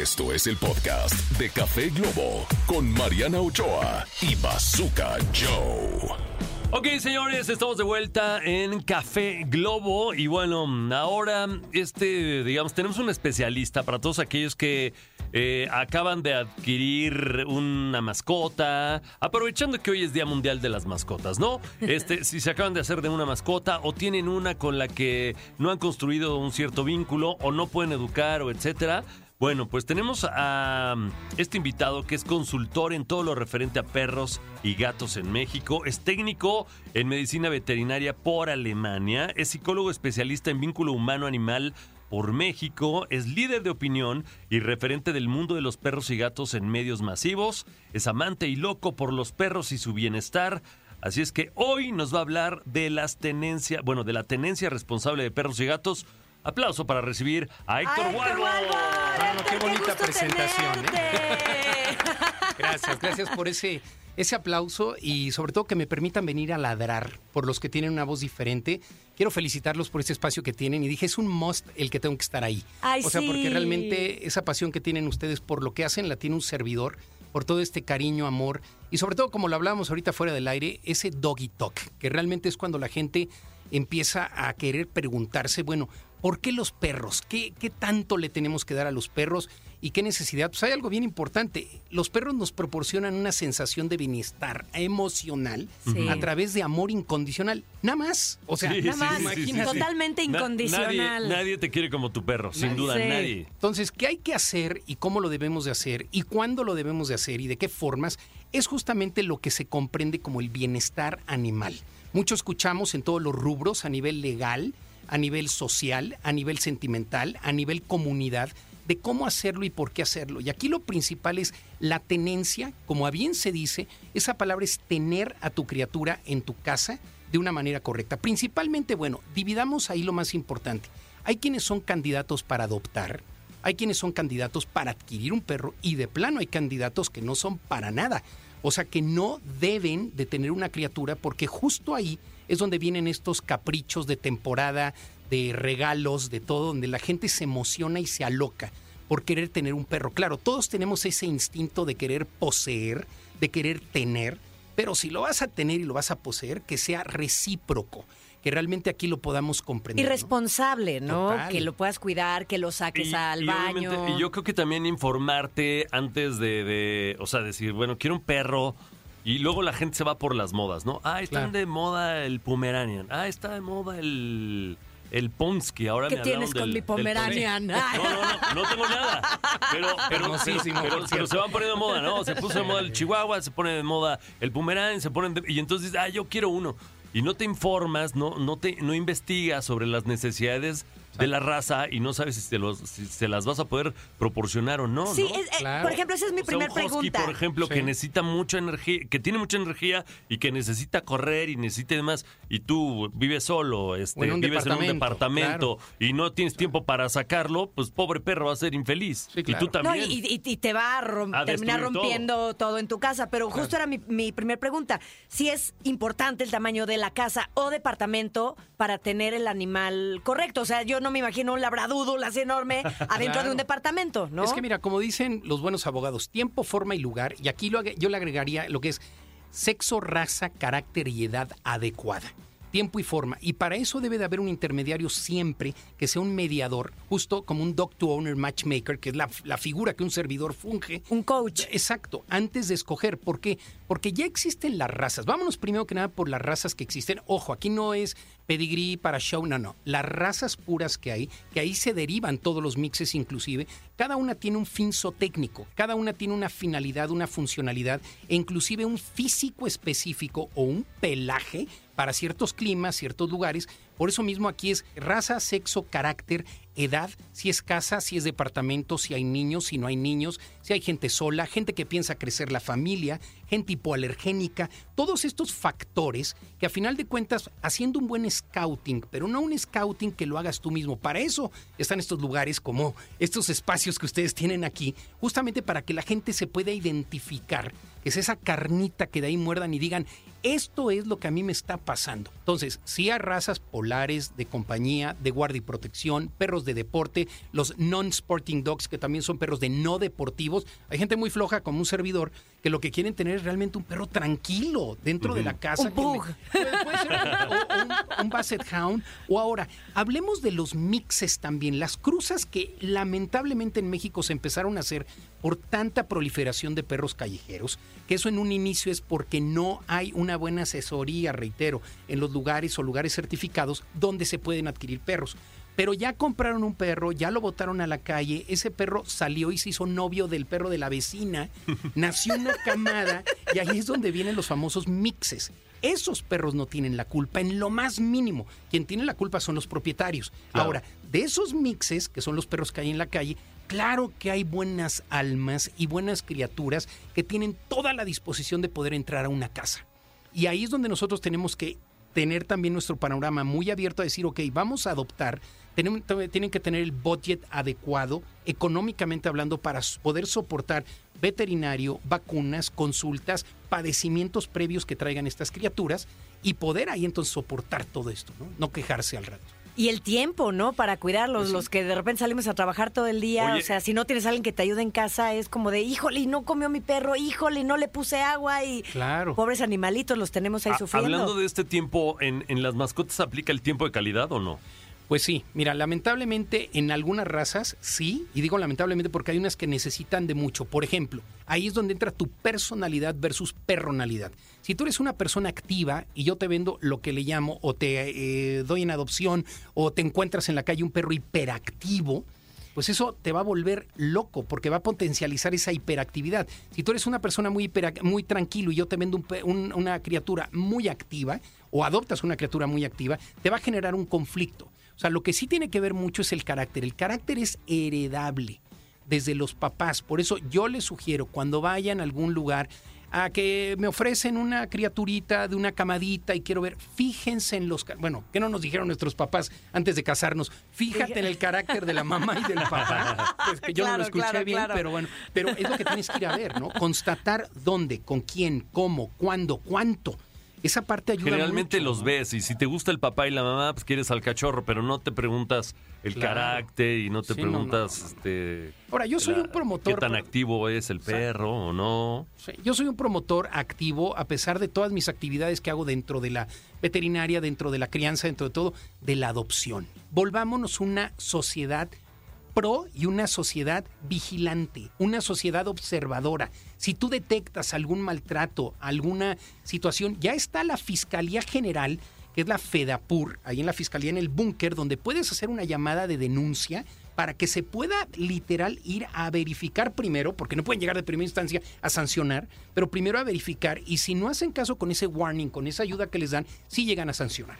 Esto es el podcast de Café Globo con Mariana Ochoa y Bazooka Joe. Ok, señores, estamos de vuelta en Café Globo y bueno, ahora este, digamos, tenemos un especialista para todos aquellos que eh, acaban de adquirir una mascota, aprovechando que hoy es Día Mundial de las Mascotas, ¿no? Este, si se acaban de hacer de una mascota o tienen una con la que no han construido un cierto vínculo o no pueden educar o etcétera. Bueno, pues tenemos a um, este invitado que es consultor en todo lo referente a perros y gatos en México, es técnico en medicina veterinaria por Alemania, es psicólogo especialista en vínculo humano-animal por México, es líder de opinión y referente del mundo de los perros y gatos en medios masivos, es amante y loco por los perros y su bienestar. Así es que hoy nos va a hablar de las tenencia, bueno, de la tenencia responsable de perros y gatos. Aplauso para recibir a Héctor Ay, Huargo. Huargo, Bueno, Héctor, qué bonita gusto presentación, ¿eh? Gracias, gracias por ese, ese aplauso y sobre todo que me permitan venir a ladrar por los que tienen una voz diferente. Quiero felicitarlos por ese espacio que tienen y dije, es un must el que tengo que estar ahí. Ay, o sea, porque realmente esa pasión que tienen ustedes por lo que hacen la tiene un servidor, por todo este cariño, amor y sobre todo como lo hablábamos ahorita fuera del aire, ese doggy talk, que realmente es cuando la gente empieza a querer preguntarse, bueno, ¿por qué los perros? ¿Qué, qué tanto le tenemos que dar a los perros? ¿Y qué necesidad? Pues hay algo bien importante. Los perros nos proporcionan una sensación de bienestar emocional Sí. a través de amor incondicional. Nada más. O sea, Sí, Nada más, totalmente Na- incondicional. nadie, nadie te quiere como tu perro, sin duda, Sí. nadie. Entonces, ¿qué hay que hacer y cómo lo debemos de hacer y cuándo lo debemos de hacer y de qué formas? Es justamente lo que se comprende como el bienestar animal. Mucho escuchamos en todos los rubros a nivel legal, a nivel social, a nivel sentimental, a nivel comunidad, de cómo hacerlo y por qué hacerlo. Y aquí lo principal es la tenencia, como bien se dice, esa palabra es tener a tu criatura en tu casa de una manera correcta. Principalmente, bueno, dividamos ahí lo más importante. Hay quienes son candidatos para adoptar, hay quienes son candidatos para adquirir un perro y de plano hay candidatos que no son para nada. O sea que no deben de tener una criatura porque justo ahí es donde vienen estos caprichos de temporada, de regalos, de todo, donde la gente se emociona y se aloca por querer tener un perro. Claro, todos tenemos ese instinto de querer poseer, de querer tener, pero si lo vas a tener y lo vas a poseer, que sea recíproco, que realmente aquí lo podamos comprender. Y ¿no? responsable, ¿no? Que lo puedas cuidar, que lo saques Y- al y baño. y yo creo que también informarte antes de, de, o sea, decir, bueno, quiero un perro. Y luego la gente se va por las modas, ¿no? Ah, están Claro. de moda el Pomeranian. Ah, está de moda el, el Ponsky. Ahora ¿Qué me tienes con del- mi Pomeranian? No, no, no, no tengo nada. Pero, pero, Hermosísimo, pero- se van poniendo de moda, ¿no? Se puso de moda el Chihuahua, se pone de moda el Pomeranian, se ponen de- y entonces, ah, yo quiero uno. Y no te informas, no, no te, no investigas sobre las necesidades de la raza y no sabes si, te los, si se las vas a poder proporcionar o no. sí, ¿no? es- eh, Claro. por ejemplo, esa es mi O sea, primera pregunta. por ejemplo, Sí. que necesita mucha energía, que tiene mucha energía y que necesita correr y necesita demás, y tú vives solo, este, O en un vives en un departamento, y no tienes tiempo para sacarlo, pues pobre perro va a ser infeliz. Sí, Y tú también. No, y, y- y te va a rom- A terminar rompiendo todo. en tu casa. Pero justo era mi, mi primera pregunta. Si es importante el tamaño de la casa o departamento para tener el animal correcto. O sea, yo no me imagino un labradudo, así enorme, adentro de un departamento, ¿no? Es que mira, como dicen los buenos abogados, tiempo, forma y lugar, y aquí lo, yo le agregaría lo que es sexo, raza, carácter y edad adecuada. Tiempo y forma. Y para eso debe de haber un intermediario siempre que sea un mediador, justo como un dog to owner matchmaker, que es la, la figura que un servidor funge. un coach. Exacto, antes de escoger. ¿Por qué? Porque ya existen las razas. Vámonos primero que nada por las razas que existen. Ojo, aquí no es pedigrí para show, no, no. Las razas puras que hay, que ahí se derivan todos los mixes inclusive, cada una tiene un fin zootécnico, cada una tiene una finalidad, una funcionalidad e inclusive un físico específico o un pelaje para ciertos climas, ciertos lugares. Por eso mismo aquí es raza, sexo, carácter, edad, si es casa, si es departamento, si hay niños, si no hay niños, si hay gente sola, gente que piensa crecer la familia, gente hipoalergénica, todos estos factores que a final de cuentas, haciendo un buen scouting, pero no un scouting que lo hagas tú mismo, para eso están estos lugares como estos espacios que ustedes tienen aquí, justamente para que la gente se pueda identificar que es esa carnita que de ahí muerdan y digan, esto es lo que a mí me está pasando. Entonces, sí hay razas polares de compañía, de guardia y protección, perros de deporte, los non-sporting dogs, que también son perros de no deportivos. Hay gente muy floja como un servidor que lo que quieren tener es realmente un perro tranquilo dentro de la casa. Un pug. Puede, puede ser un, un, un Basset Hound. O ahora, hablemos de los mixes también, las cruzas que lamentablemente en México se empezaron a hacer por tanta proliferación de perros callejeros, que eso en un inicio es porque no hay una buena asesoría, reitero, en los lugares o lugares certificados donde se pueden adquirir perros. Pero ya compraron un perro, ya lo botaron a la calle, ese perro salió y se hizo novio del perro de la vecina, nació una camada y ahí es donde vienen los famosos mixes. Esos perros no tienen la culpa en lo más mínimo. Quien tiene la culpa son los propietarios. Claro. Ahora, de esos mixes, que son los perros que hay en la calle, claro que hay buenas almas y buenas criaturas que tienen toda la disposición de poder entrar a una casa. Y ahí es donde nosotros tenemos que tener también nuestro panorama muy abierto a decir, ok, vamos a adoptar, tenemos- tienen que tener el budget adecuado, económicamente hablando, para poder soportar veterinario, vacunas, consultas, padecimientos previos que traigan estas criaturas y poder ahí entonces soportar todo esto, ¿no? No quejarse al rato. Y el tiempo, ¿no? Para cuidarlos, Pues sí. los que de repente salimos a trabajar todo el día. Oye. o sea, si no tienes a alguien que te ayude en casa, es como de, híjole, y no comió mi perro, híjole, y no le puse agua y... Claro. Pobres animalitos los tenemos ahí A- sufriendo. hablando de este tiempo, ¿en, en las mascotas aplica el tiempo de calidad o no? Pues sí, mira, lamentablemente en algunas razas sí, y digo lamentablemente porque hay unas que necesitan de mucho. Por ejemplo, ahí es donde entra tu personalidad versus perronalidad. Si tú eres una persona activa y yo te vendo lo que le llamo o te eh, doy en adopción o te encuentras en la calle un perro hiperactivo, pues eso te va a volver loco porque va a potencializar esa hiperactividad. Si tú eres una persona muy, muy tranquilo y yo te vendo un- una criatura muy activa o adoptas una criatura muy activa, te va a generar un conflicto. O sea, lo que sí tiene que ver mucho es el carácter. El carácter es heredable desde los papás. Por eso yo les sugiero cuando vayan a algún lugar a que me ofrecen una criaturita de una camadita y quiero ver, fíjense en los, bueno, ¿qué no nos dijeron nuestros papás antes de casarnos? Fíjate en el carácter de la mamá y del papá. Pues que yo no lo escuché claro, bien, claro. pero bueno, pero es lo que tienes que ir a ver, ¿no? Constatar dónde, con quién, cómo, cuándo, cuánto. Esa parte ayuda Generalmente mucho, los ¿no? ves y si te gusta el papá y la mamá, pues quieres al cachorro, pero no te preguntas el Claro. carácter y no te Sí, preguntas no, no. este Ahora, yo soy la- un promotor. qué tan activo es el perro o no. Sí, Yo soy un promotor activo, a pesar de todas mis actividades que hago dentro de la veterinaria, dentro de la crianza, dentro de todo, de la adopción. Volvámonos una sociedad pro y una sociedad vigilante, una sociedad observadora. Si tú detectas algún maltrato, alguna situación, ya está la Fiscalía General, que es la FEDAPUR, ahí en la Fiscalía en el búnker, donde puedes hacer una llamada de denuncia para que se pueda literal ir a verificar primero, porque no pueden llegar de primera instancia a sancionar, pero primero a verificar y si no hacen caso con ese warning, con esa ayuda que les dan, sí llegan a sancionar.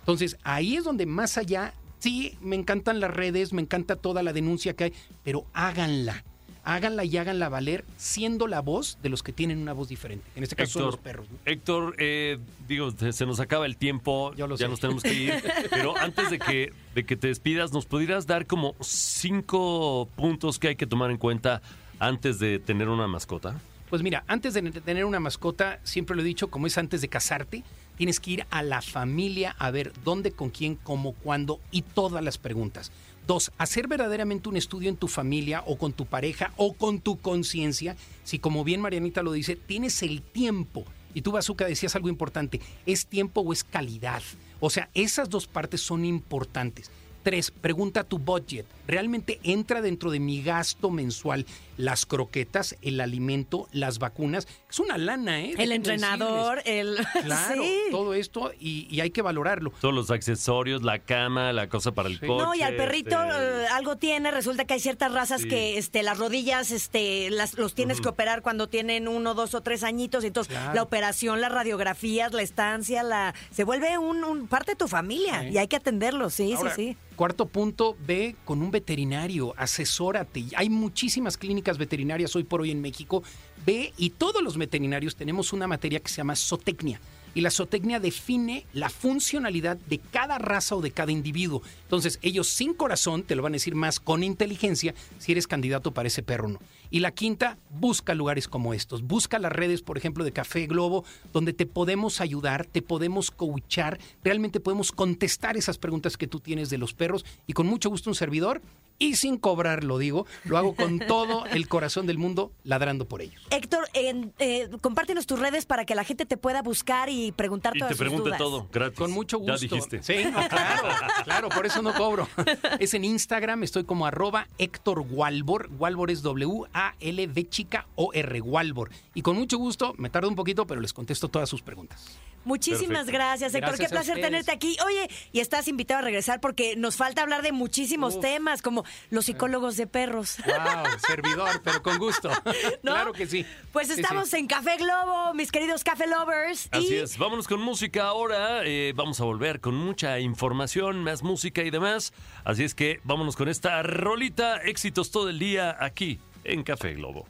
Entonces, ahí es donde más allá, sí, me encantan las redes, me encanta toda la denuncia que hay, pero háganla. Háganla y háganla valer siendo la voz de los que tienen una voz diferente. En este caso son los perros. ¿no? Héctor, eh, digo, se se nos acaba el tiempo, Yo lo ya sé. nos tenemos que ir, pero antes de que, de que te despidas, ¿nos pudieras dar como cinco puntos que hay que tomar en cuenta antes de tener una mascota? Pues mira, antes de tener una mascota, siempre lo he dicho, como es antes de casarte, tienes que ir a la familia a ver dónde, con quién, cómo, cuándo y todas las preguntas. Dos, hacer verdaderamente un estudio en tu familia o con tu pareja o con tu conciencia. Si como bien Marianita lo dice, tienes el tiempo. Y tú, Bazooka, decías algo importante. ¿Es tiempo o es calidad? O sea, esas dos partes son importantes. Tres, pregunta tu budget. ¿Realmente entra dentro de mi gasto mensual las croquetas, el alimento, las vacunas? Es una lana, ¿eh? El entrenador, el... Claro, sí. todo esto y, y hay que valorarlo. Todos los accesorios, la cama, la cosa para el Sí. coche. No, y al perrito este, eh, algo tiene, resulta que hay ciertas razas Sí. que este, las rodillas este, las, los tienes que operar cuando tienen uno, dos o tres añitos, entonces Claro. la operación, las radiografías, la estancia, la se vuelve un, un parte de tu familia Sí. y hay que atenderlo, sí, Ahora, sí, sí. Cuarto punto, ve con un veterinario, asesórate. Hay muchísimas clínicas veterinarias hoy por hoy en México. Ve y todos los veterinarios tenemos una materia que se llama zootecnia. Y la zootecnia define la funcionalidad de cada raza o de cada individuo. Entonces, ellos sin corazón te lo van a decir más con inteligencia si eres candidato para ese perro o no. Y la quinta, busca lugares como estos. Busca las redes, por ejemplo, de Café Globo, donde te podemos ayudar, te podemos coachar, realmente podemos contestar esas preguntas que tú tienes de los perros y con mucho gusto un servidor y sin cobrar, lo digo, lo hago con todo el corazón del mundo ladrando por ellos. Héctor, en, eh, compártenos tus redes para que la gente te pueda buscar y preguntar Y todas te sus pregunte dudas. todo, gratis. Con mucho gusto. Ya dijiste. Sí, claro, claro, por eso no cobro. Es en Instagram, estoy como arroba Héctor Walbor. Walbor es W-A-L-B chica O-R, Walbor. Y con mucho gusto, me tardo un poquito, pero les contesto todas sus preguntas. Muchísimas Perfecto. gracias, Héctor. Gracias Qué placer tenerte aquí. Oye, y estás invitado a regresar porque nos falta hablar de muchísimos Uf. temas, como los psicólogos de perros. Wow, servidor, pero con gusto. ¿No? Claro que sí. Pues Sí, estamos sí. en Café Globo, mis queridos Café Lovers. Así y es, vámonos con música ahora. eh, vamos a volver con mucha información, más música y demás. Así es que vámonos con esta rolita. Éxitos todo el día aquí en Café Globo.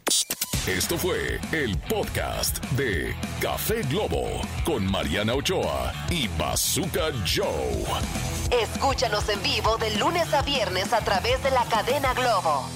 Esto fue el podcast de Café Globo con Mariana Ochoa y Bazooka Joe. Escúchanos en vivo de lunes a viernes a través de la cadena Globo.